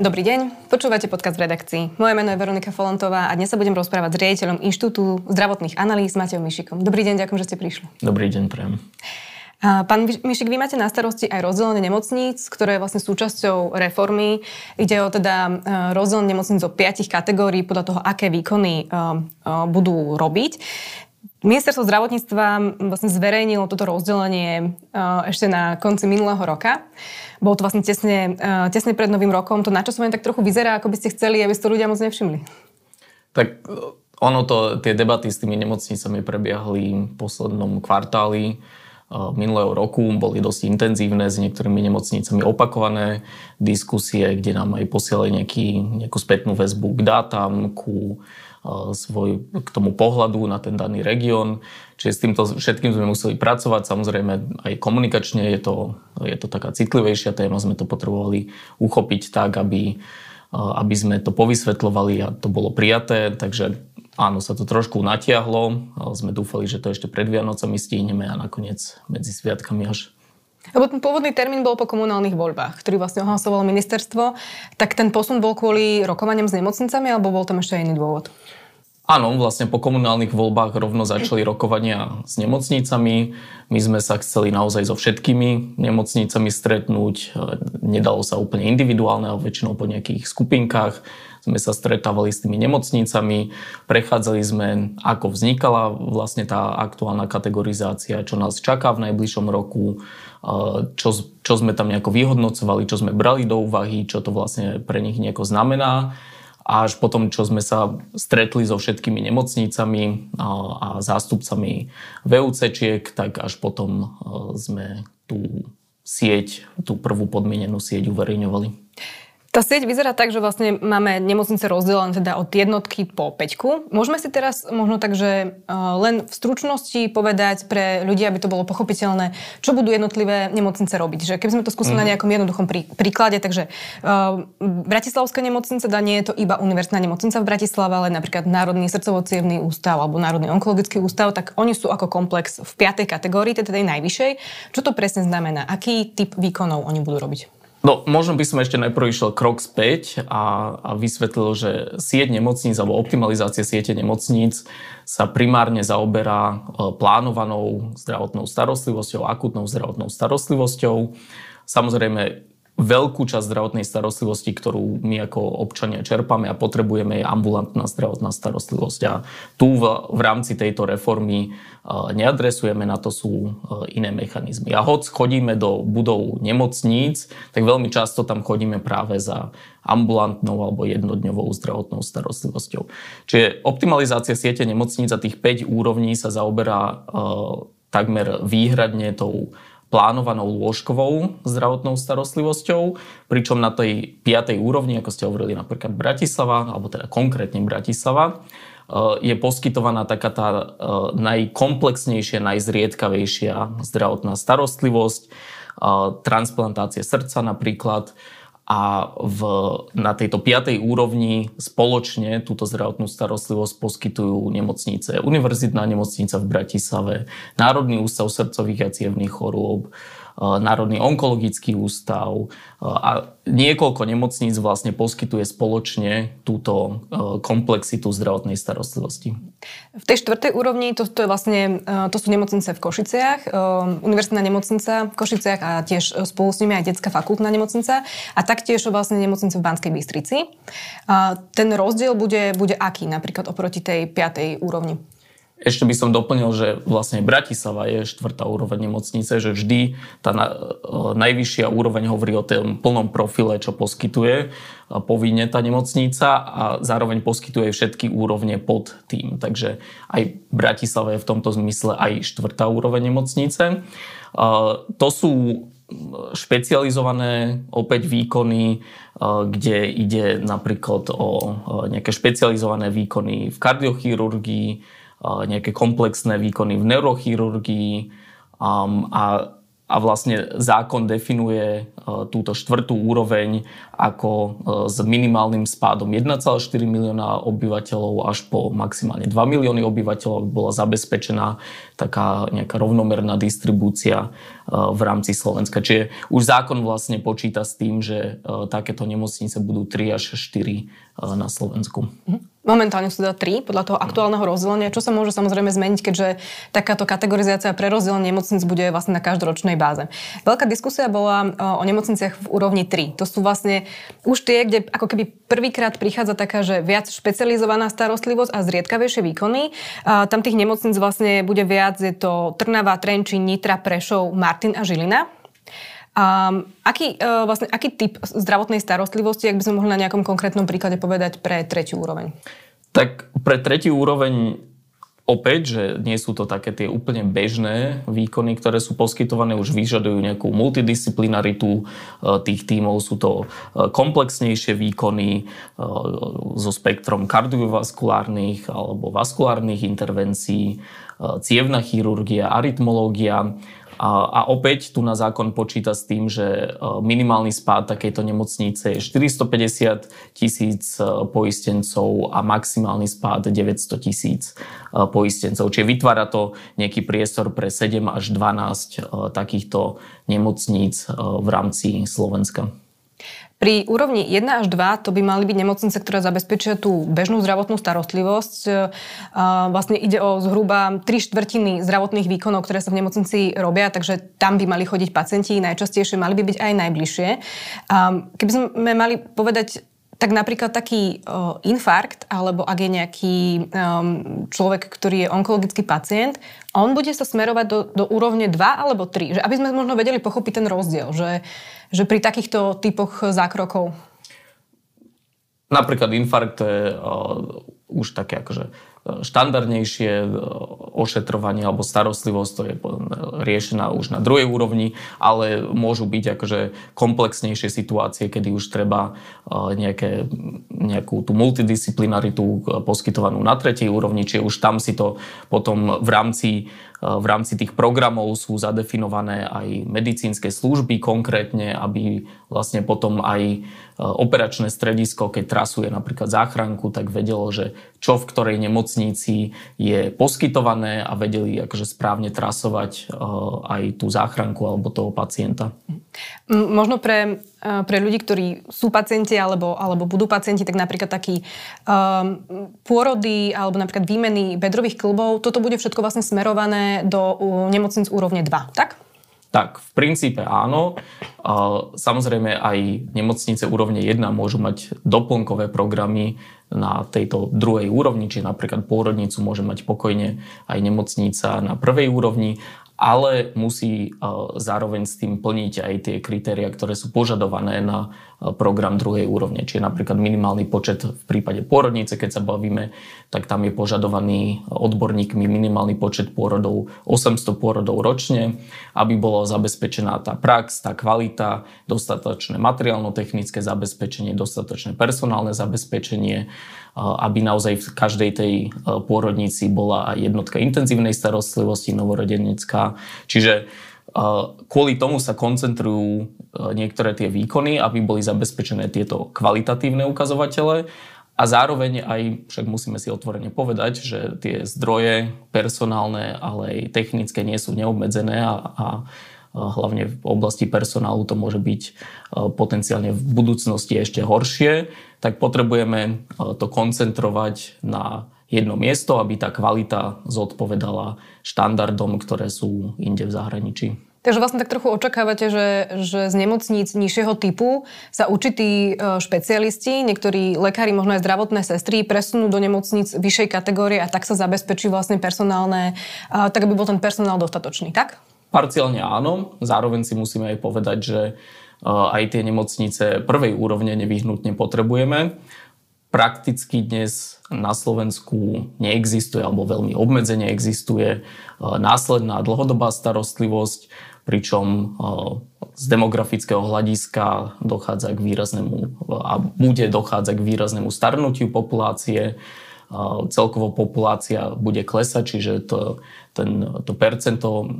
Dobrý deň, počúvate podcast v redakcii. Moje meno je Veronika Folontová a dnes sa budem rozprávať s riaditeľom Inštitútu zdravotných analýz Matejom Mišikom. Dobrý deň, ďakujem, že ste prišli. Dobrý deň, prejem. Pán Mišik, vy máte na starosti aj rozdelenie nemocníc, ktoré je vlastne súčasťou reformy. Ide o teda e, rozdelenie nemocníc do piatich kategórií podľa toho, aké výkony e, e, budú robiť. Ministerstvo zdravotníctva vlastne zverejnilo toto rozdelenie ešte na konci minulého roka. Bolo to vlastne tesne, tesne pred novým rokom. To načasovanie tak trochu vyzerá, ako by ste chceli, aby ste to ľudia moc nevšimli. Tak ono to, tie debaty s tými nemocnicami prebiehli v poslednom kvartáli minulého roku boli dosť intenzívne s niektorými nemocnicami opakované diskusie, kde nám aj posielali nejaký, nejakú spätnú väzbu k dátam, ku svoj, k tomu pohľadu na ten daný región. Čiže s týmto všetkým sme museli pracovať. Samozrejme aj komunikačne je to, je to taká citlivejšia téma. Sme to potrebovali uchopiť tak, aby, aby sme to povysvetľovali a to bolo prijaté. Takže Áno, sa to trošku natiahlo, ale sme dúfali, že to ešte pred Vianocami stihneme a nakoniec medzi sviatkami až lebo ten pôvodný termín bol po komunálnych voľbách, ktorý vlastne ohlasovalo ministerstvo. Tak ten posun bol kvôli rokovaniam s nemocnicami, alebo bol tam ešte iný dôvod? Áno, vlastne po komunálnych voľbách rovno začali rokovania s nemocnicami. My sme sa chceli naozaj so všetkými nemocnicami stretnúť. Nedalo sa úplne individuálne, ale väčšinou po nejakých skupinkách sme sa stretávali s tými nemocnicami, prechádzali sme, ako vznikala vlastne tá aktuálna kategorizácia, čo nás čaká v najbližšom roku, čo, čo sme tam nejako vyhodnocovali, čo sme brali do úvahy, čo to vlastne pre nich nejako znamená. A až potom, čo sme sa stretli so všetkými nemocnicami a, a zástupcami VUCčiek, tak až potom sme tú sieť, tú prvú podmienenú sieť uverejňovali. Tá sieť vyzerá tak, že vlastne máme nemocnice rozdelené teda od jednotky po peťku. Môžeme si teraz možno tak, že uh, len v stručnosti povedať pre ľudí, aby to bolo pochopiteľné, čo budú jednotlivé nemocnice robiť. Že keby sme to skúsili mm. na mhm. nejakom jednoduchom prí, príklade, takže uh, Bratislavská nemocnica, teda nie je to iba univerzitná nemocnica v Bratislave, ale napríklad Národný srdcovo ústav alebo Národný onkologický ústav, tak oni sú ako komplex v piatej kategórii, teda tej najvyššej. Čo to presne znamená? Aký typ výkonov oni budú robiť? No, možno by som ešte najprv išiel krok späť a, a vysvetlil, že sieť nemocníc alebo optimalizácia siete nemocníc sa primárne zaoberá e, plánovanou zdravotnou starostlivosťou, akutnou zdravotnou starostlivosťou. Samozrejme, veľkú časť zdravotnej starostlivosti, ktorú my ako občania čerpame a potrebujeme, je ambulantná zdravotná starostlivosť. A tu v, v rámci tejto reformy uh, neadresujeme, na to sú uh, iné mechanizmy. A hoď chodíme do budov nemocníc, tak veľmi často tam chodíme práve za ambulantnou alebo jednodňovou zdravotnou starostlivosťou. Čiže optimalizácia siete nemocníc a tých 5 úrovní sa zaoberá uh, takmer výhradne tou plánovanou lôžkovou zdravotnou starostlivosťou, pričom na tej 5. úrovni, ako ste hovorili napríklad Bratislava, alebo teda konkrétne Bratislava, eh, je poskytovaná taká tá eh, najkomplexnejšia, najzriedkavejšia zdravotná starostlivosť, eh, transplantácie srdca napríklad, a v, na tejto piatej úrovni spoločne túto zdravotnú starostlivosť poskytujú nemocnice. Univerzitná nemocnica v Bratislave, Národný ústav srdcových a cievných chorôb, Národný onkologický ústav a niekoľko nemocníc vlastne poskytuje spoločne túto komplexitu zdravotnej starostlivosti. V tej štvrtej úrovni to, to, je vlastne, to sú nemocnice v Košiciach, univerzitná nemocnica v Košiciach a tiež spolu s nimi aj detská fakultná nemocnica a taktiež vlastne nemocnice v Banskej Bystrici. Ten rozdiel bude, bude aký napríklad oproti tej piatej úrovni? Ešte by som doplnil, že vlastne Bratislava je štvrtá úroveň nemocnice, že vždy tá na, e, najvyššia úroveň hovorí o tom plnom profile, čo poskytuje e, povinne tá nemocnica a zároveň poskytuje všetky úrovne pod tým. Takže aj Bratislava je v tomto zmysle aj štvrtá úroveň nemocnice. E, to sú špecializované opäť výkony, kde ide napríklad o nejaké špecializované výkony v kardiochirurgii, nejaké komplexné výkony v neurochirurgii um, a, a vlastne zákon definuje e, túto štvrtú úroveň ako e, s minimálnym spádom 1,4 milióna obyvateľov až po maximálne 2 milióny obyvateľov aby bola zabezpečená taká nejaká rovnomerná distribúcia v rámci Slovenska. Čiže už zákon vlastne počíta s tým, že takéto nemocnice budú 3 až 4 na Slovensku. Mhm. Momentálne sú teda tri podľa toho aktuálneho rozdelenia, čo sa môže samozrejme zmeniť, keďže takáto kategorizácia pre rozdelenie nemocnic bude vlastne na každoročnej báze. Veľká diskusia bola o nemocniciach v úrovni 3. To sú vlastne už tie, kde ako keby prvýkrát prichádza taká, že viac špecializovaná starostlivosť a zriedkavejšie výkony. A tam tých nemocnic vlastne bude viac, je to Trnava, Trenčín, Nitra, Prešov, Martin a Žilina. Um, aký, uh, vlastne, aký typ zdravotnej starostlivosti, ak by sme mohli na nejakom konkrétnom príklade povedať pre tretiu úroveň? Tak pre tretiu úroveň opäť, že nie sú to také tie úplne bežné výkony, ktoré sú poskytované, už vyžadujú nejakú multidisciplinaritu uh, tých tímov, sú to uh, komplexnejšie výkony so spektrom kardiovaskulárnych alebo vaskulárnych intervencií, cievna chirurgia, arytmológia, a, a opäť tu na zákon počíta s tým, že e, minimálny spád takejto nemocnice je 450 tisíc e, poistencov a maximálny spád 900 tisíc e, poistencov. Čiže vytvára to nejaký priestor pre 7 až 12 takýchto nemocníc v rámci Slovenska. Pri úrovni 1 až 2 to by mali byť nemocnice, ktoré zabezpečia tú bežnú zdravotnú starostlivosť. A vlastne ide o zhruba 3 štvrtiny zdravotných výkonov, ktoré sa v nemocnici robia, takže tam by mali chodiť pacienti, najčastejšie mali by byť aj najbližšie. Keby sme mali povedať tak napríklad taký uh, infarkt, alebo ak je nejaký um, človek, ktorý je onkologický pacient, on bude sa smerovať do, do úrovne 2 alebo 3. Že aby sme možno vedeli pochopiť ten rozdiel, že, že pri takýchto typoch zákrokov. Napríklad infarkt je uh, už také akože štandardnejšie e, ošetrovanie alebo starostlivosť, to je riešená už na druhej úrovni, ale môžu byť akože komplexnejšie situácie, kedy už treba e, nejaké, nejakú tú multidisciplinaritu e, poskytovanú na tretej úrovni, čiže už tam si to potom v rámci v rámci tých programov sú zadefinované aj medicínske služby konkrétne, aby vlastne potom aj operačné stredisko, keď trasuje napríklad záchranku, tak vedelo, že čo v ktorej nemocnici je poskytované a vedeli akože správne trasovať aj tú záchranku alebo toho pacienta. Možno pre pre ľudí, ktorí sú pacienti alebo, alebo budú pacienti, tak napríklad taký um, pôrody alebo napríklad výmeny bedrových klbov, toto bude všetko vlastne smerované do nemocnic úrovne 2, tak? Tak, v princípe áno. Samozrejme aj nemocnice úrovne 1 môžu mať doplnkové programy na tejto druhej úrovni, či napríklad pôrodnicu môže mať pokojne aj nemocnica na prvej úrovni ale musí e, zároveň s tým plniť aj tie kritéria, ktoré sú požadované na program druhej úrovne. Čiže napríklad minimálny počet v prípade pôrodnice, keď sa bavíme, tak tam je požadovaný odborníkmi minimálny počet pôrodov 800 pôrodov ročne, aby bolo zabezpečená tá prax, tá kvalita, dostatočné materiálno-technické zabezpečenie, dostatočné personálne zabezpečenie, aby naozaj v každej tej e, pôrodnici bola jednotka intenzívnej starostlivosti novorodenecká. Čiže kvôli tomu sa koncentrujú e, niektoré tie výkony, aby boli zabezpečené tieto kvalitatívne ukazovatele. A zároveň aj, však musíme si otvorene povedať, že tie zdroje personálne, ale aj technické nie sú neobmedzené a, a hlavne v oblasti personálu to môže byť potenciálne v budúcnosti ešte horšie. Tak potrebujeme e, to koncentrovať na jedno miesto, aby tá kvalita zodpovedala štandardom, ktoré sú inde v zahraničí. Takže vlastne tak trochu očakávate, že, že z nemocníc nižšieho typu sa určití e, špecialisti, niektorí lekári, možno aj zdravotné sestry, presunú do nemocníc vyššej kategórie a tak sa zabezpečí vlastne personálne, tak aby bol ten personál dostatočný, tak? Parciálne áno. Zároveň si musíme aj povedať, že aj tie nemocnice prvej úrovne nevyhnutne potrebujeme. Prakticky dnes na Slovensku neexistuje alebo veľmi obmedzene existuje následná dlhodobá starostlivosť, pričom z demografického hľadiska dochádza k výraznému a bude dochádzať k výraznému starnutiu populácie. Celkovo populácia bude klesať, čiže to, ten, to percento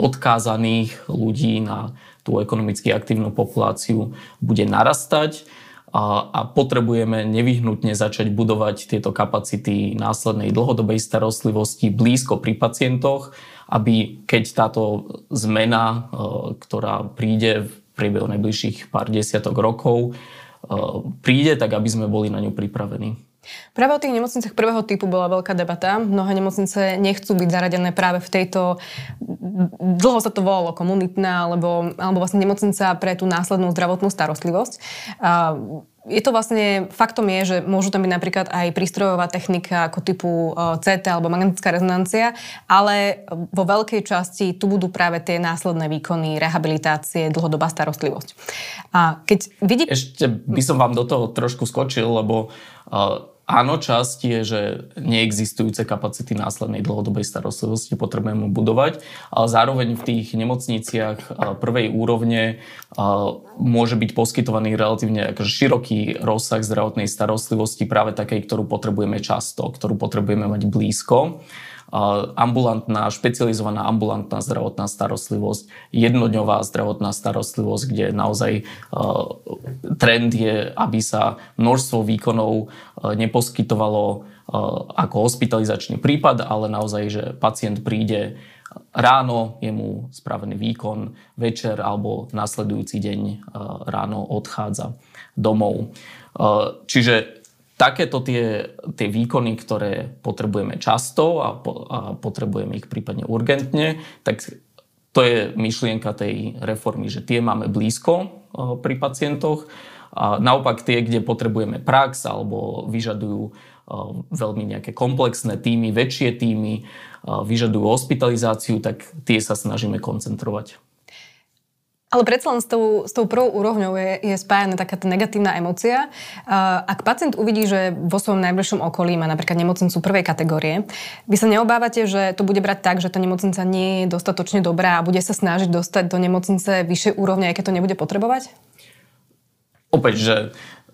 odkázaných ľudí na tú ekonomicky aktívnu populáciu bude narastať a, potrebujeme nevyhnutne začať budovať tieto kapacity následnej dlhodobej starostlivosti blízko pri pacientoch, aby keď táto zmena, ktorá príde v priebehu najbližších pár desiatok rokov, príde, tak aby sme boli na ňu pripravení. Práve o tých nemocniciach prvého typu bola veľká debata. Mnohé nemocnice nechcú byť zaradené práve v tejto, dlho sa to volalo komunitná, alebo, alebo vlastne nemocnica pre tú následnú zdravotnú starostlivosť. A je to vlastne, faktom je, že môžu tam byť napríklad aj prístrojová technika ako typu e, CT alebo magnetická rezonancia, ale vo veľkej časti tu budú práve tie následné výkony, rehabilitácie, dlhodobá starostlivosť. A keď vidí... Ešte by som vám do toho trošku skočil, lebo uh, Áno, časť je, že neexistujúce kapacity následnej dlhodobej starostlivosti potrebujeme budovať, ale zároveň v tých nemocniciach prvej úrovne môže byť poskytovaný relatívne akože široký rozsah zdravotnej starostlivosti práve takej, ktorú potrebujeme často, ktorú potrebujeme mať blízko ambulantná, špecializovaná ambulantná zdravotná starostlivosť, jednodňová zdravotná starostlivosť, kde naozaj trend je, aby sa množstvo výkonov neposkytovalo ako hospitalizačný prípad, ale naozaj, že pacient príde ráno, je mu spravený výkon, večer alebo nasledujúci deň ráno odchádza domov. Čiže takéto tie, tie výkony, ktoré potrebujeme často a, po, a potrebujeme ich prípadne urgentne, tak to je myšlienka tej reformy, že tie máme blízko pri pacientoch. A naopak tie, kde potrebujeme prax alebo vyžadujú veľmi nejaké komplexné týmy, väčšie týmy, vyžadujú hospitalizáciu, tak tie sa snažíme koncentrovať. Ale predsa len s tou, s tou prvou úrovňou je, je spájana taká tá negatívna emocia. Ak pacient uvidí, že vo svojom najbližšom okolí má napríklad nemocnicu prvej kategórie, vy sa neobávate, že to bude brať tak, že tá nemocnica nie je dostatočne dobrá a bude sa snažiť dostať do nemocnice vyššej úrovne, aj keď to nebude potrebovať? Opäť, že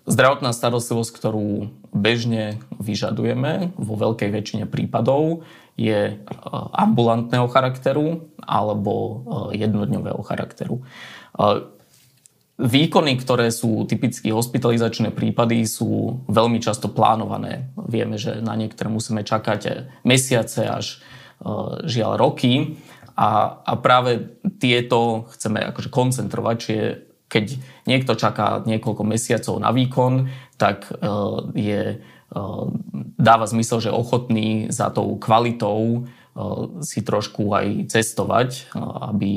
zdravotná starostlivosť, ktorú bežne vyžadujeme vo veľkej väčšine prípadov, je e, ambulantného charakteru alebo e, jednodňového charakteru. E, výkony, ktoré sú typicky hospitalizačné prípady, sú veľmi často plánované. Vieme, že na niektoré musíme čakať mesiace až žiaľ roky a, a práve tieto chceme akože koncentrovať, čiže keď niekto čaká niekoľko mesiacov na výkon, tak je dáva zmysel, že ochotný za tou kvalitou ehm, si trošku aj cestovať, ehm, aby,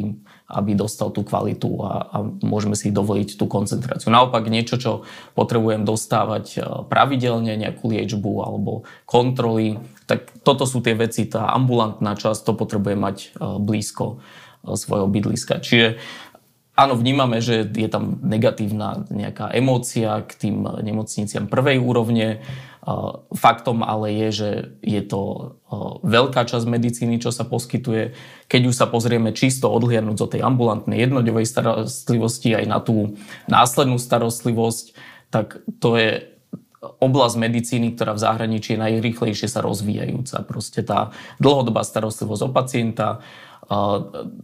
aby dostal tú kvalitu a, a môžeme si dovoliť tú koncentráciu. Naopak niečo, čo potrebujem dostávať pravidelne, nejakú liečbu alebo kontroly, tak toto sú tie veci, tá ambulantná časť, to potrebuje mať blízko svojho bydliska. Čiže Áno, vnímame, že je tam negatívna nejaká emócia k tým nemocniciam prvej úrovne. Faktom ale je, že je to veľká časť medicíny, čo sa poskytuje. Keď už sa pozrieme čisto odhliadnúť od tej ambulantnej jednoďovej starostlivosti aj na tú následnú starostlivosť, tak to je oblasť medicíny, ktorá v zahraničí je najrýchlejšie sa rozvíjajúca. Proste tá dlhodobá starostlivosť o pacienta,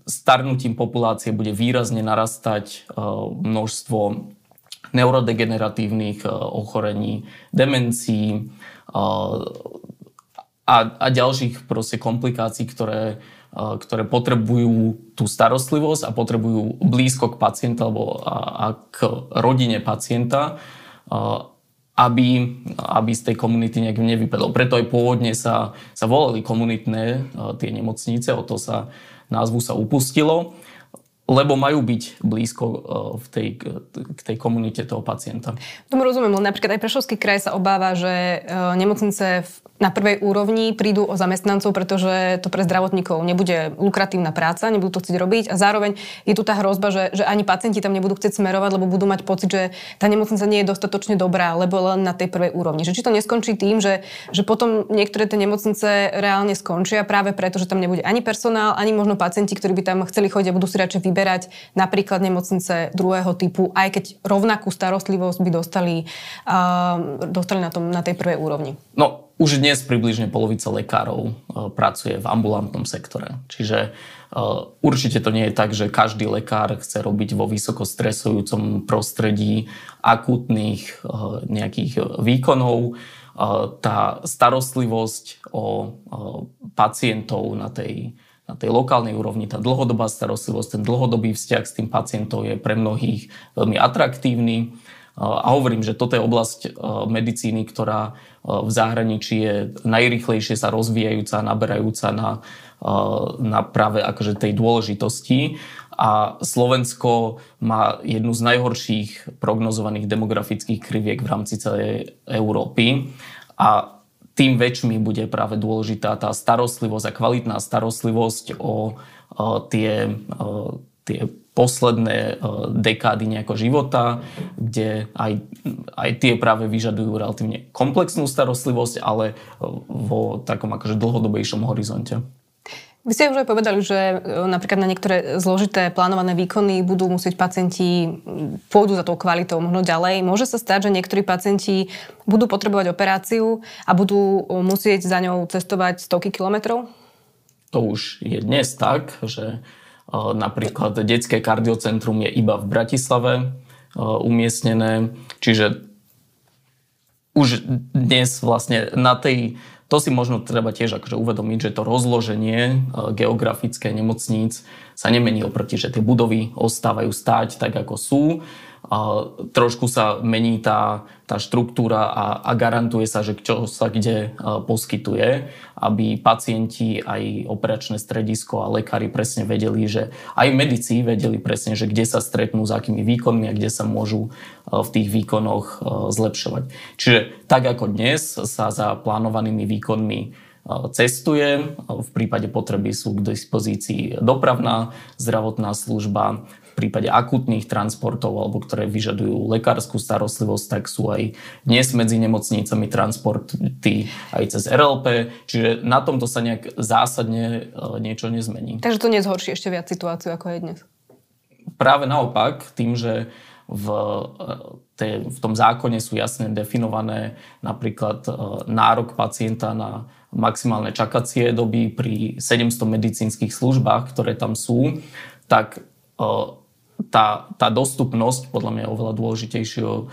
starnutím populácie bude výrazne narastať množstvo neurodegeneratívnych ochorení, demencií a, a ďalších proste komplikácií, ktoré, ktoré potrebujú tú starostlivosť a potrebujú blízko k pacienta alebo a, a k rodine pacienta, aby, aby z tej komunity nejak nevypadol. Preto aj pôvodne sa, sa volali komunitné tie nemocnice, o to sa názvu sa upustilo, lebo majú byť blízko e, v tej, k tej komunite toho pacienta. Tomu rozumiem, lebo napríklad aj Prešovský kraj sa obáva, že e, nemocnice na prvej úrovni prídu o zamestnancov, pretože to pre zdravotníkov nebude lukratívna práca, nebudú to chcieť robiť a zároveň je tu tá hrozba, že, že ani pacienti tam nebudú chcieť smerovať, lebo budú mať pocit, že tá nemocnica nie je dostatočne dobrá, lebo len na tej prvej úrovni. Že či to neskončí tým, že, že potom niektoré tie nemocnice reálne skončia práve preto, že tam nebude ani personál, ani možno pacienti, ktorí by tam chceli chodiť a budú si radšej vyberať napríklad nemocnice druhého typu, aj keď rovnakú starostlivosť by dostali, uh, dostali na, tom, na tej prvej úrovni. No, už dnes približne polovica lekárov pracuje v ambulantnom sektore. Čiže určite to nie je tak, že každý lekár chce robiť vo vysokostresujúcom prostredí akútnych nejakých výkonov. Tá starostlivosť o pacientov na tej na tej lokálnej úrovni, tá dlhodobá starostlivosť, ten dlhodobý vzťah s tým pacientom je pre mnohých veľmi atraktívny. A hovorím, že toto je oblasť e, medicíny, ktorá e, v zahraničí je najrychlejšie sa rozvíjajúca, naberajúca na, e, na práve akože tej dôležitosti. A Slovensko má jednu z najhorších prognozovaných demografických kriviek v rámci celej Európy. A tým väčšmi bude práve dôležitá tá starostlivosť a kvalitná starostlivosť o, o tie, o, tie posledné dekády nejakého života, kde aj, aj tie práve vyžadujú relatívne komplexnú starostlivosť, ale vo takom akože dlhodobejšom horizonte. Vy ste už aj povedali, že e, napríklad na niektoré zložité plánované výkony budú musieť pacienti, pôjdu za tou kvalitou možno ďalej. Môže sa stať, že niektorí pacienti budú potrebovať operáciu a budú e, musieť za ňou cestovať stovky kilometrov? To už je dnes tak, že e, napríklad detské kardiocentrum je iba v Bratislave umiestnené, čiže už dnes vlastne na tej to si možno treba tiež akože uvedomiť, že to rozloženie e, geografické nemocníc sa nemení oproti, že tie budovy ostávajú stáť tak, ako sú trošku sa mení tá, tá štruktúra a, a garantuje sa, že čo sa kde poskytuje, aby pacienti, aj operačné stredisko a lekári presne vedeli, že aj medici vedeli presne, že kde sa stretnú, s akými výkonmi a kde sa môžu v tých výkonoch zlepšovať. Čiže tak ako dnes sa za plánovanými výkonmi cestuje. V prípade potreby sú k dispozícii dopravná zdravotná služba, prípade akutných transportov alebo ktoré vyžadujú lekárskú starostlivosť, tak sú aj dnes medzi nemocnicami transporty aj cez RLP, čiže na tomto sa nejak zásadne e, niečo nezmení. Takže to nezhorší ešte viac situáciu, ako je dnes? Práve naopak, tým, že v, e, v tom zákone sú jasne definované napríklad e, nárok pacienta na maximálne čakacie doby pri 700 medicínskych službách, ktoré tam sú, tak tá, tá dostupnosť podľa mňa je oveľa dôležitejšieho e,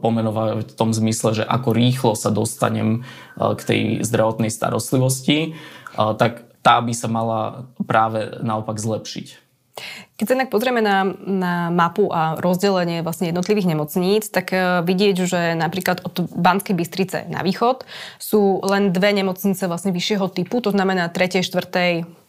pomenovať v tom zmysle, že ako rýchlo sa dostanem e, k tej zdravotnej starostlivosti, e, tak tá by sa mala práve naopak zlepšiť. Keď sa inak pozrieme na, na mapu a rozdelenie vlastne jednotlivých nemocníc, tak vidieť, že napríklad od Banskej Bystrice na východ sú len dve nemocnice vlastne vyššieho typu, to znamená 3., 4.,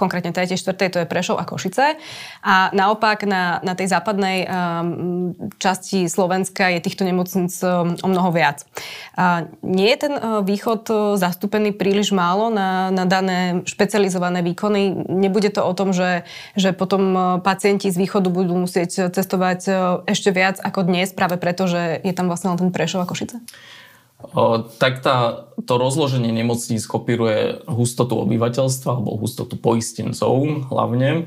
konkrétne 3. 4. to je Prešov a Košice. A naopak na, na tej západnej um, časti Slovenska je týchto nemocníc um, o mnoho viac. A nie je ten uh, východ uh, zastúpený príliš málo na, na dané špecializované výkony? Nebude to o tom, že, že potom uh, pacienti z východu budú musieť cestovať uh, ešte viac ako dnes, práve preto, že je tam vlastne len ten Prešov a Košice? Tak tá, to rozloženie nemocníc kopíruje hustotu obyvateľstva alebo hustotu poistencov hlavne.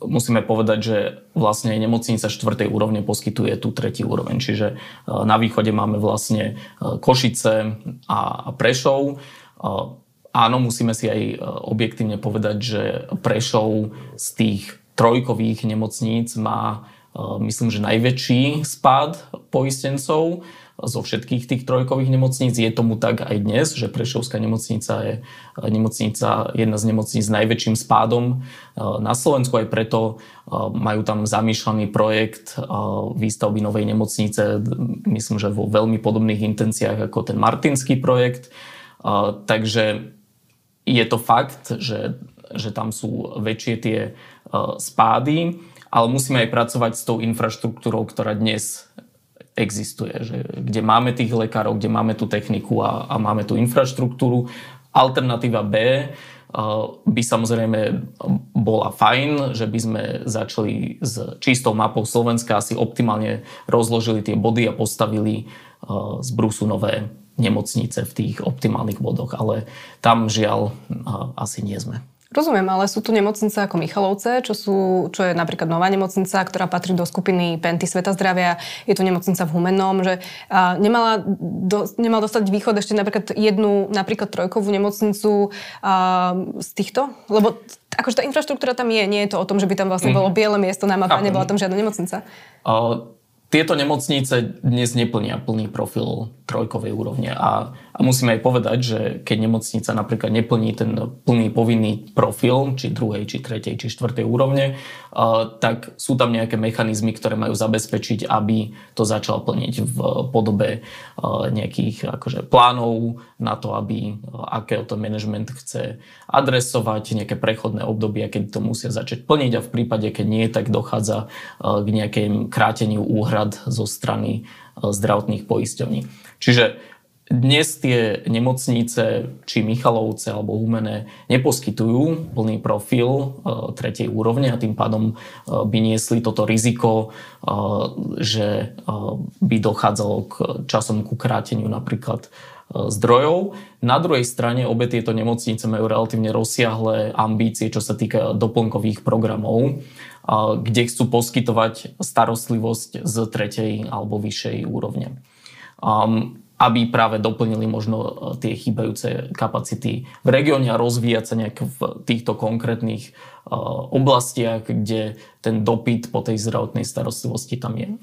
Musíme povedať, že vlastne nemocnica štvrtej úrovne poskytuje tú tretí úroveň. Čiže na východe máme vlastne Košice a Prešov. Áno, musíme si aj objektívne povedať, že Prešov z tých trojkových nemocníc má myslím, že najväčší spád poistencov zo všetkých tých trojkových nemocníc. Je tomu tak aj dnes, že Prešovská nemocnica je nemocnica, jedna z nemocníc s najväčším spádom e, na Slovensku. Aj preto e, majú tam zamýšľaný projekt e, výstavby novej nemocnice, myslím, že vo veľmi podobných intenciách ako ten Martinský projekt. Takže je to fakt, že, že tam sú väčšie tie spády, ale musíme aj pracovať s tou infraštruktúrou, ktorá dnes existuje, že kde máme tých lekárov, kde máme tú techniku a, a máme tú infraštruktúru. Alternatíva B uh, by samozrejme bola fajn, že by sme začali s čistou mapou Slovenska, asi optimálne rozložili tie body a postavili uh, z brusu nové nemocnice v tých optimálnych bodoch, ale tam žiaľ uh, asi nie sme. Rozumiem, ale sú tu nemocnice ako Michalovce, čo, sú, čo je napríklad nová nemocnica, ktorá patrí do skupiny Penty Sveta zdravia. Je tu nemocnica v Humennom, že a, nemala do, nemal dostať východ ešte napríklad jednu, napríklad trojkovú nemocnicu a, z týchto? Lebo akože tá infraštruktúra tam je, nie je to o tom, že by tam vlastne mhm. bolo biele miesto na mape nebola tam žiadna nemocnica. Uh, tieto nemocnice dnes neplnia plný profil trojkovej úrovne a, a musíme aj povedať, že keď nemocnica napríklad neplní ten plný povinný profil, či druhej, či tretej, či štvrtej úrovne, uh, tak sú tam nejaké mechanizmy, ktoré majú zabezpečiť, aby to začal plniť v podobe uh, nejakých akože, plánov na to, aby uh, aké to management chce adresovať, nejaké prechodné obdobia, keď to musia začať plniť a v prípade, keď nie, tak dochádza uh, k nejakým kráteniu úhrad zo strany uh, zdravotných poisťovní. Čiže dnes tie nemocnice, či Michalovce alebo Humene, neposkytujú plný profil e, tretej úrovne a tým pádom e, by niesli toto riziko, e, že e, by dochádzalo k časom ku kráteniu napríklad e, zdrojov. Na druhej strane obe tieto nemocnice majú relatívne rozsiahle ambície, čo sa týka doplnkových programov, e, kde chcú poskytovať starostlivosť z tretej alebo vyššej úrovne aby práve doplnili možno e, tie chýbajúce kapacity v regióne a rozvíjať sa nejak v týchto konkrétnych uh, oblastiach, kde ten dopyt po tej zdravotnej starostlivosti tam je.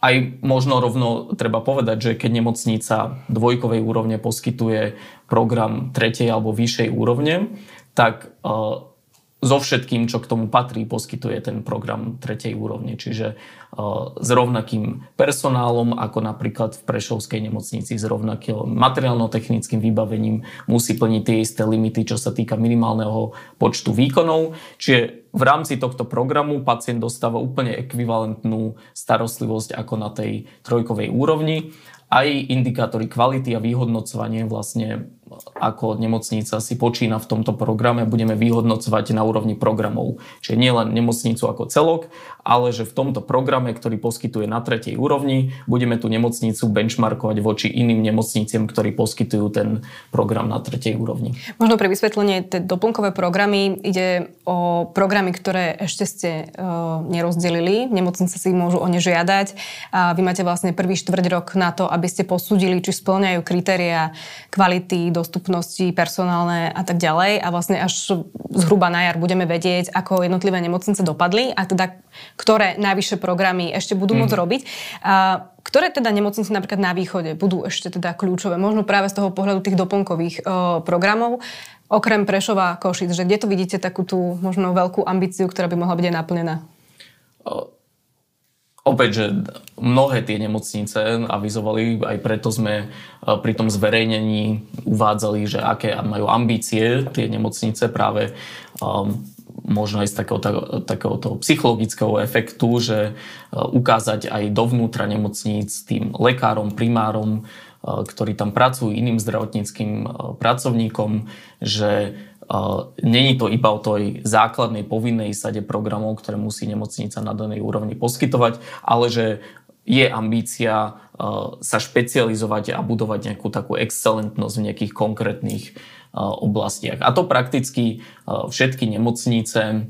Aj možno rovno treba povedať, že keď nemocnica dvojkovej úrovne poskytuje program tretej alebo vyššej úrovne, tak uh, so všetkým, čo k tomu patrí, poskytuje ten program tretej úrovne. Čiže uh, s rovnakým personálom, ako napríklad v Prešovskej nemocnici, s rovnakým materiálno-technickým vybavením musí plniť tie isté limity, čo sa týka minimálneho počtu výkonov. Čiže v rámci tohto programu pacient dostáva úplne ekvivalentnú starostlivosť ako na tej trojkovej úrovni. Aj indikátory kvality a vyhodnocovanie vlastne ako nemocnica si počína v tomto programe, budeme vyhodnocovať na úrovni programov. Čiže nie len nemocnicu ako celok, ale že v tomto programe, ktorý poskytuje na tretej úrovni, budeme tú nemocnicu benchmarkovať voči iným nemocniciam, ktorí poskytujú ten program na tretej úrovni. Možno pre vysvetlenie, tie doplnkové programy ide o programy, ktoré ešte ste uh, nerozdelili. Nemocnice si môžu o ne žiadať a vy máte vlastne prvý štvrť rok na to, aby ste posúdili, či splňajú kritéria kvality, dostupnosti personálne a tak ďalej. A vlastne až zhruba na jar budeme vedieť, ako jednotlivé nemocnice dopadli a teda ktoré najvyššie programy ešte budú môcť mm. robiť. A ktoré teda nemocnice napríklad na východe budú ešte teda kľúčové? Možno práve z toho pohľadu tých doplnkových o, programov, okrem Prešova a Košic, že kde to vidíte takú tú možno veľkú ambíciu, ktorá by mohla byť aj naplnená? Opäť, že mnohé tie nemocnice avizovali, aj preto sme e, pri tom zverejnení uvádzali, že aké majú ambície tie nemocnice práve um, možno aj z takého, takého toho psychologického efektu, že e, ukázať aj dovnútra nemocníc tým lekárom, primárom, e, ktorí tam pracujú, iným zdravotníckým pracovníkom, že Není to iba o tej základnej povinnej sade programov, ktoré musí nemocnica na danej úrovni poskytovať, ale že je ambícia sa špecializovať a budovať nejakú takú excelentnosť v nejakých konkrétnych oblastiach. A to prakticky všetky nemocnice,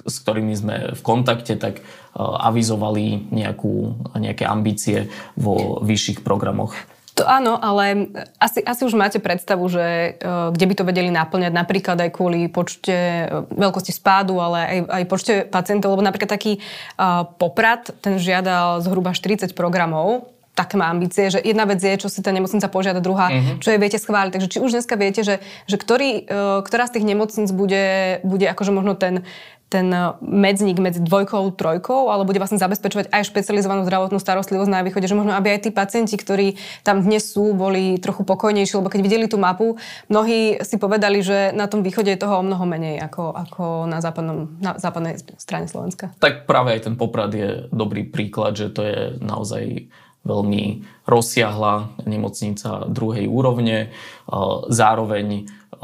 s ktorými sme v kontakte, tak avizovali nejakú, nejaké ambície vo vyšších programoch. To áno, ale asi, asi už máte predstavu, že uh, kde by to vedeli naplňať, napríklad aj kvôli počte, uh, veľkosti spádu, ale aj, aj počte pacientov, lebo napríklad taký uh, poprad, ten žiadal zhruba 40 programov, také má ambície, že jedna vec je, čo si tá nemocnica požiada, druhá, uh-huh. čo jej viete schváliť. Takže či už dneska viete, že, že ktorý, ktorá z tých nemocníc bude, bude akože možno ten ten eh, medzník medzi dvojkou, trojkou, ale bude vlastne zabezpečovať aj špecializovanú zdravotnú starostlivosť na východe, že možno aby aj tí pacienti, ktorí tam dnes sú, boli trochu pokojnejší, lebo keď videli tú mapu, mnohí si povedali, že na tom východe je toho o mnoho menej ako, ako na, západnom, na západnej strane Slovenska. Tak práve aj ten Poprad je dobrý príklad, že to je naozaj veľmi rozsiahla nemocnica druhej úrovne. Eh, zároveň eh,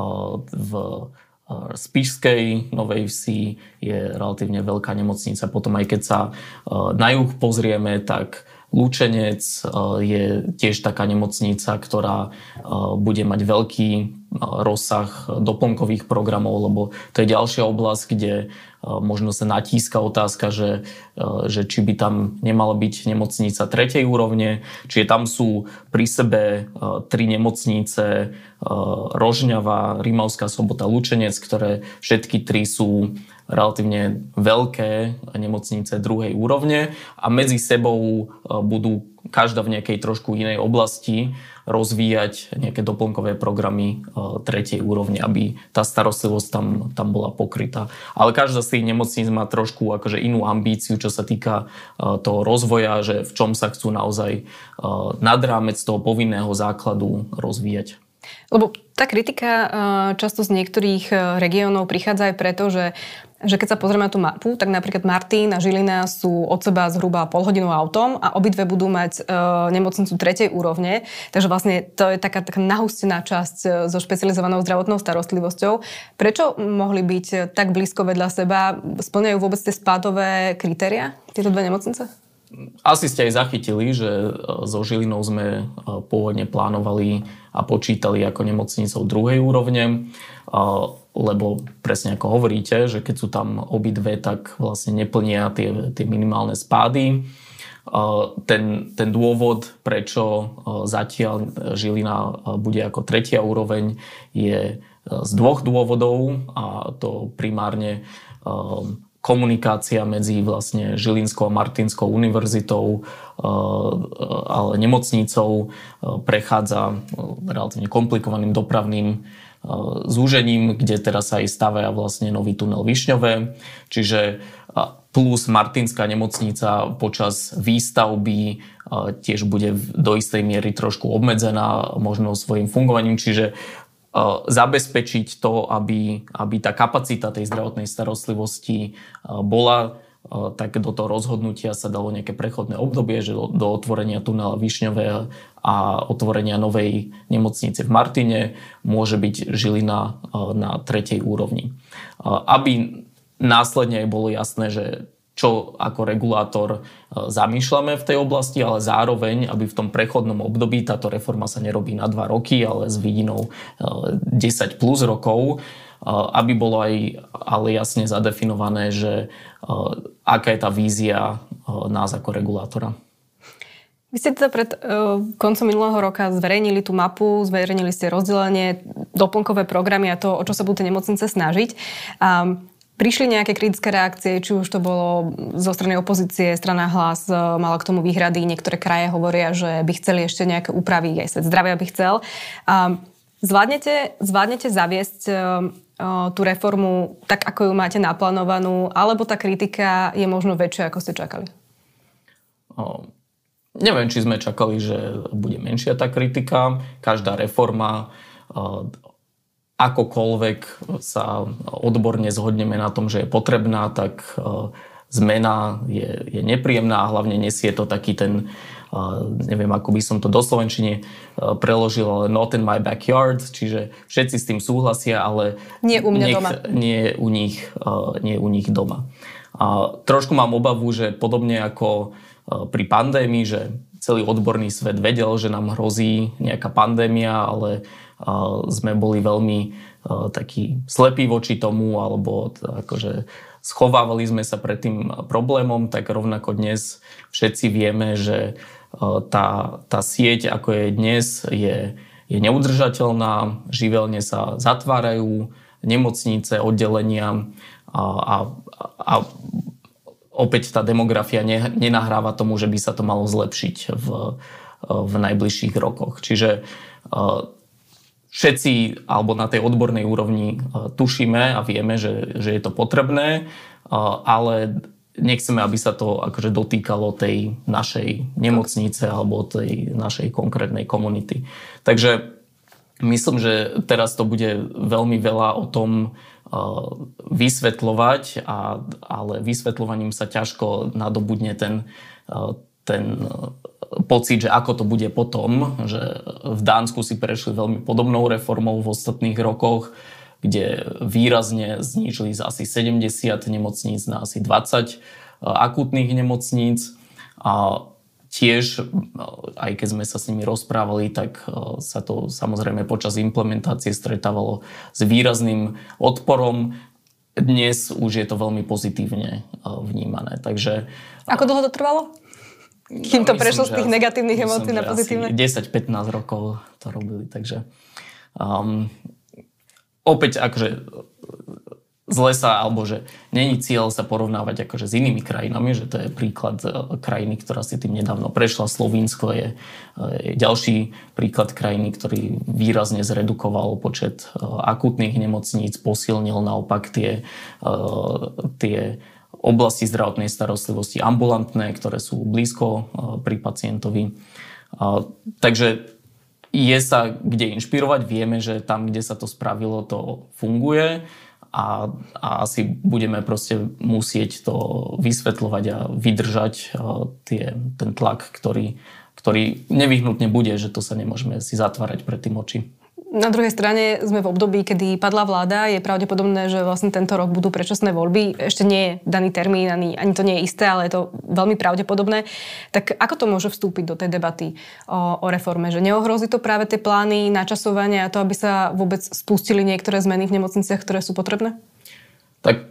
v Spišskej Novej Vsi je relatívne veľká nemocnica. Potom aj keď sa na juh pozrieme, tak Lúčenec e, je tiež taká nemocnica, ktorá e, bude mať veľký rozsah doplnkových programov, lebo to je ďalšia oblasť, kde možno sa natíska otázka, že, že či by tam nemala byť nemocnica tretej úrovne, čiže tam sú pri sebe tri nemocnice Rožňava, Rímavská sobota, Lučenec, ktoré všetky tri sú relatívne veľké nemocnice druhej úrovne a medzi sebou budú každá v nejakej trošku inej oblasti rozvíjať nejaké doplnkové programy e, tretej úrovne, aby tá starostlivosť tam, tam bola pokrytá. Ale každá z tých nemocníc má trošku akože inú ambíciu, čo sa týka e, toho rozvoja, že v čom sa chcú naozaj e, nad rámec toho povinného základu rozvíjať. Lebo tá kritika často z niektorých regiónov prichádza aj preto, že že keď sa pozrieme na tú mapu, tak napríklad Martin a Žilina sú od seba zhruba pol hodinu autom a obidve budú mať e, nemocnicu tretej úrovne. Takže vlastne to je taká, taká nahustená časť so špecializovanou zdravotnou starostlivosťou. Prečo mohli byť tak blízko vedľa seba? Splňajú vôbec tie spádové kritéria, tieto dve nemocnice? Asi ste aj zachytili, že e, so Žilinou sme e, pôvodne plánovali a počítali ako nemocnicou druhej úrovne lebo presne ako hovoríte, že keď sú tam obidve, tak vlastne neplnia tie, tie minimálne spády. Ten, ten dôvod, prečo zatiaľ Žilina bude ako tretia úroveň, je z dvoch dôvodov a to primárne komunikácia medzi vlastne Žilinskou a Martinskou univerzitou ale nemocnicou prechádza relatívne komplikovaným dopravným zúžením, kde teraz sa aj stavia vlastne nový tunel Višňové. Čiže plus Martinská nemocnica počas výstavby tiež bude do istej miery trošku obmedzená možno svojim fungovaním, čiže zabezpečiť to, aby, aby tá kapacita tej zdravotnej starostlivosti bola tak do toho rozhodnutia sa dalo nejaké prechodné obdobie, že do, do otvorenia tunela Višňové a otvorenia novej nemocnice v Martine môže byť Žilina na tretej úrovni. Aby následne aj bolo jasné, že čo ako regulátor zamýšľame v tej oblasti, ale zároveň, aby v tom prechodnom období táto reforma sa nerobí na dva roky, ale s vidinou 10 plus rokov, aby bolo aj ale jasne zadefinované, že aká je tá vízia nás ako regulátora. Vy ste teda pred uh, koncom minulého roka zverejnili tú mapu, zverejnili ste rozdelenie, doplnkové programy a to, o čo sa budú tie nemocnice snažiť. Um, Prišli nejaké kritické reakcie, či už to bolo zo strany opozície, strana hlas mala k tomu výhrady, niektoré kraje hovoria, že by chceli ešte nejaké úpravy, aj svet zdravia by chcel. Zvládnete, zvládnete zaviesť tú reformu tak, ako ju máte naplánovanú, alebo tá kritika je možno väčšia, ako ste čakali? O, neviem, či sme čakali, že bude menšia tá kritika. Každá reforma, akokoľvek sa odborne zhodneme na tom, že je potrebná, tak o, zmena je, je nepríjemná a hlavne nesie to taký ten neviem, ako by som to do Slovenčine preložil, ale not in my backyard, čiže všetci s tým súhlasia, ale nie u mňa nech, doma. Nie u nich, nie u nich doma. A trošku mám obavu, že podobne ako pri pandémii, že celý odborný svet vedel, že nám hrozí nejaká pandémia, ale sme boli veľmi takí slepí voči tomu, alebo akože schovávali sme sa pred tým problémom, tak rovnako dnes všetci vieme, že tá, tá sieť, ako je dnes, je, je neudržateľná, živelne sa zatvárajú nemocnice, oddelenia a, a, a opäť tá demografia ne, nenahráva tomu, že by sa to malo zlepšiť v, v najbližších rokoch. Čiže všetci alebo na tej odbornej úrovni tušíme a vieme, že, že je to potrebné, ale nechceme, aby sa to akože dotýkalo tej našej nemocnice alebo tej našej konkrétnej komunity. Takže myslím, že teraz to bude veľmi veľa o tom uh, vysvetľovať, a, ale vysvetľovaním sa ťažko nadobudne ten, ten pocit, že ako to bude potom, že v Dánsku si prešli veľmi podobnou reformou v ostatných rokoch, kde výrazne znížili z asi 70 nemocníc na asi 20 e, akútnych nemocníc. A tiež, aj keď sme sa s nimi rozprávali, tak sa to samozrejme počas implementácie stretávalo s výrazným odporom. Dnes už je to veľmi pozitívne vnímané. Takže, Ako dlho to trvalo? Kým to prešlo z tých negatívnych emócií na pozitívne? 10-15 rokov to robili, takže um, opäť akože zle sa, alebo že není cieľ sa porovnávať akože s inými krajinami, že to je príklad e, krajiny, ktorá si tým nedávno prešla. Slovinsko je, je ďalší príklad krajiny, ktorý výrazne zredukoval počet e, akutných nemocníc, posilnil naopak tie, e, tie oblasti zdravotnej starostlivosti ambulantné, ktoré sú blízko pri pacientovi. Takže je sa kde inšpirovať. Vieme, že tam, kde sa to spravilo, to funguje a, a asi budeme proste musieť to vysvetľovať a vydržať tie, ten tlak, ktorý, ktorý nevyhnutne bude, že to sa nemôžeme si zatvárať pred tým oči. Na druhej strane sme v období, kedy padla vláda. Je pravdepodobné, že vlastne tento rok budú predčasné voľby. Ešte nie je daný termín, ani, ani to nie je isté, ale je to veľmi pravdepodobné. Tak ako to môže vstúpiť do tej debaty o, o reforme? Že neohrozí to práve tie plány, načasovania a to, aby sa vôbec spustili niektoré zmeny v nemocniciach, ktoré sú potrebné? Tak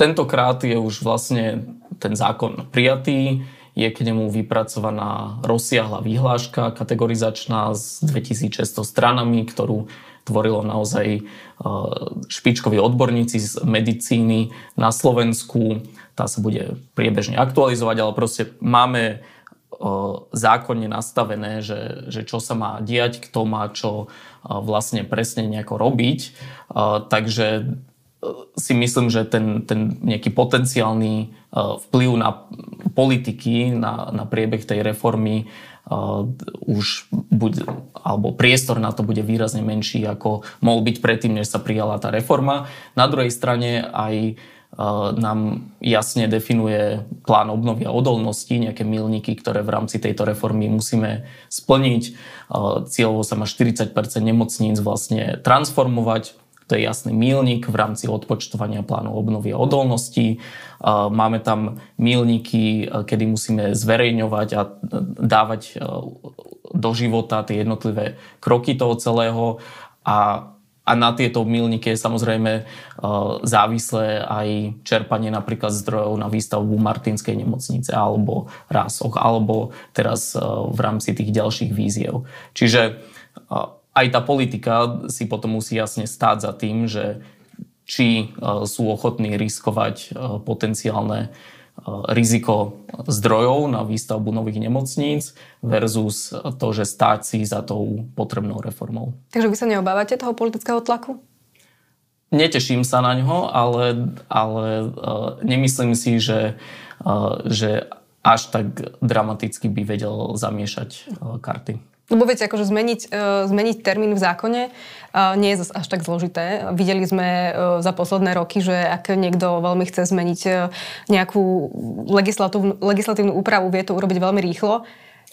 tentokrát je už vlastne ten zákon prijatý je k nemu vypracovaná rozsiahla výhláška kategorizačná s 2600 stranami, ktorú tvorilo naozaj e, špičkoví odborníci z medicíny na Slovensku. Tá sa bude priebežne aktualizovať, ale proste máme e, zákonne nastavené, že, že čo sa má diať, kto má čo e, vlastne presne nejako robiť. Takže si myslím, že ten, ten nejaký potenciálny e, vplyv na politiky, na, na priebeh tej reformy uh, už bude, alebo priestor na to bude výrazne menší, ako mohol byť predtým, než sa prijala tá reforma. Na druhej strane aj uh, nám jasne definuje plán obnovy a odolnosti, nejaké milníky, ktoré v rámci tejto reformy musíme splniť. Uh, cieľovo sa má 40% nemocníc vlastne transformovať to je jasný mílnik v rámci odpočtovania plánu obnovy a odolnosti. Máme tam mílniky, kedy musíme zverejňovať a dávať do života tie jednotlivé kroky toho celého a a na tieto milníky je samozrejme závislé aj čerpanie napríklad zdrojov na výstavbu Martinskej nemocnice alebo Rásoch, alebo teraz v rámci tých ďalších víziev. Čiže aj tá politika si potom musí jasne stáť za tým, že či e, sú ochotní riskovať e, potenciálne e, riziko zdrojov na výstavbu nových nemocníc versus to, že stáť si za tou potrebnou reformou. Takže vy sa neobávate toho politického tlaku? Neteším sa na ňo, ale, ale nemyslím si, že, že až tak dramaticky by vedel zamiešať karty. Lebo viete, akože zmeniť, uh, zmeniť termín v zákone uh, nie je až tak zložité. Videli sme uh, za posledné roky, že ak niekto veľmi chce zmeniť uh, nejakú legislatívnu, legislatívnu úpravu, vie to urobiť veľmi rýchlo.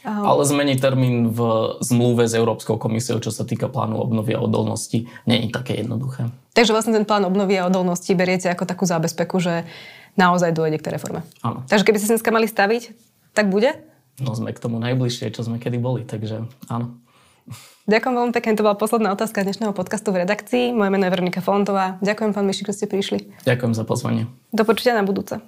Ale zmeniť termín v zmluve s Európskou komisiou, čo sa týka plánu obnovy a odolnosti, nie je také jednoduché. Takže vlastne ten plán obnovy a odolnosti beriete ako takú zábezpeku, že naozaj dôjde k tej reforme. Áno. Takže keby ste dneska mali staviť, tak bude? No sme k tomu najbližšie, čo sme kedy boli, takže áno. Ďakujem veľmi pekne, to bola posledná otázka dnešného podcastu v redakcii. Moje meno je Veronika Fontová. Ďakujem, pán Mišik, že ste prišli. Ďakujem za pozvanie. Do počutia na budúce.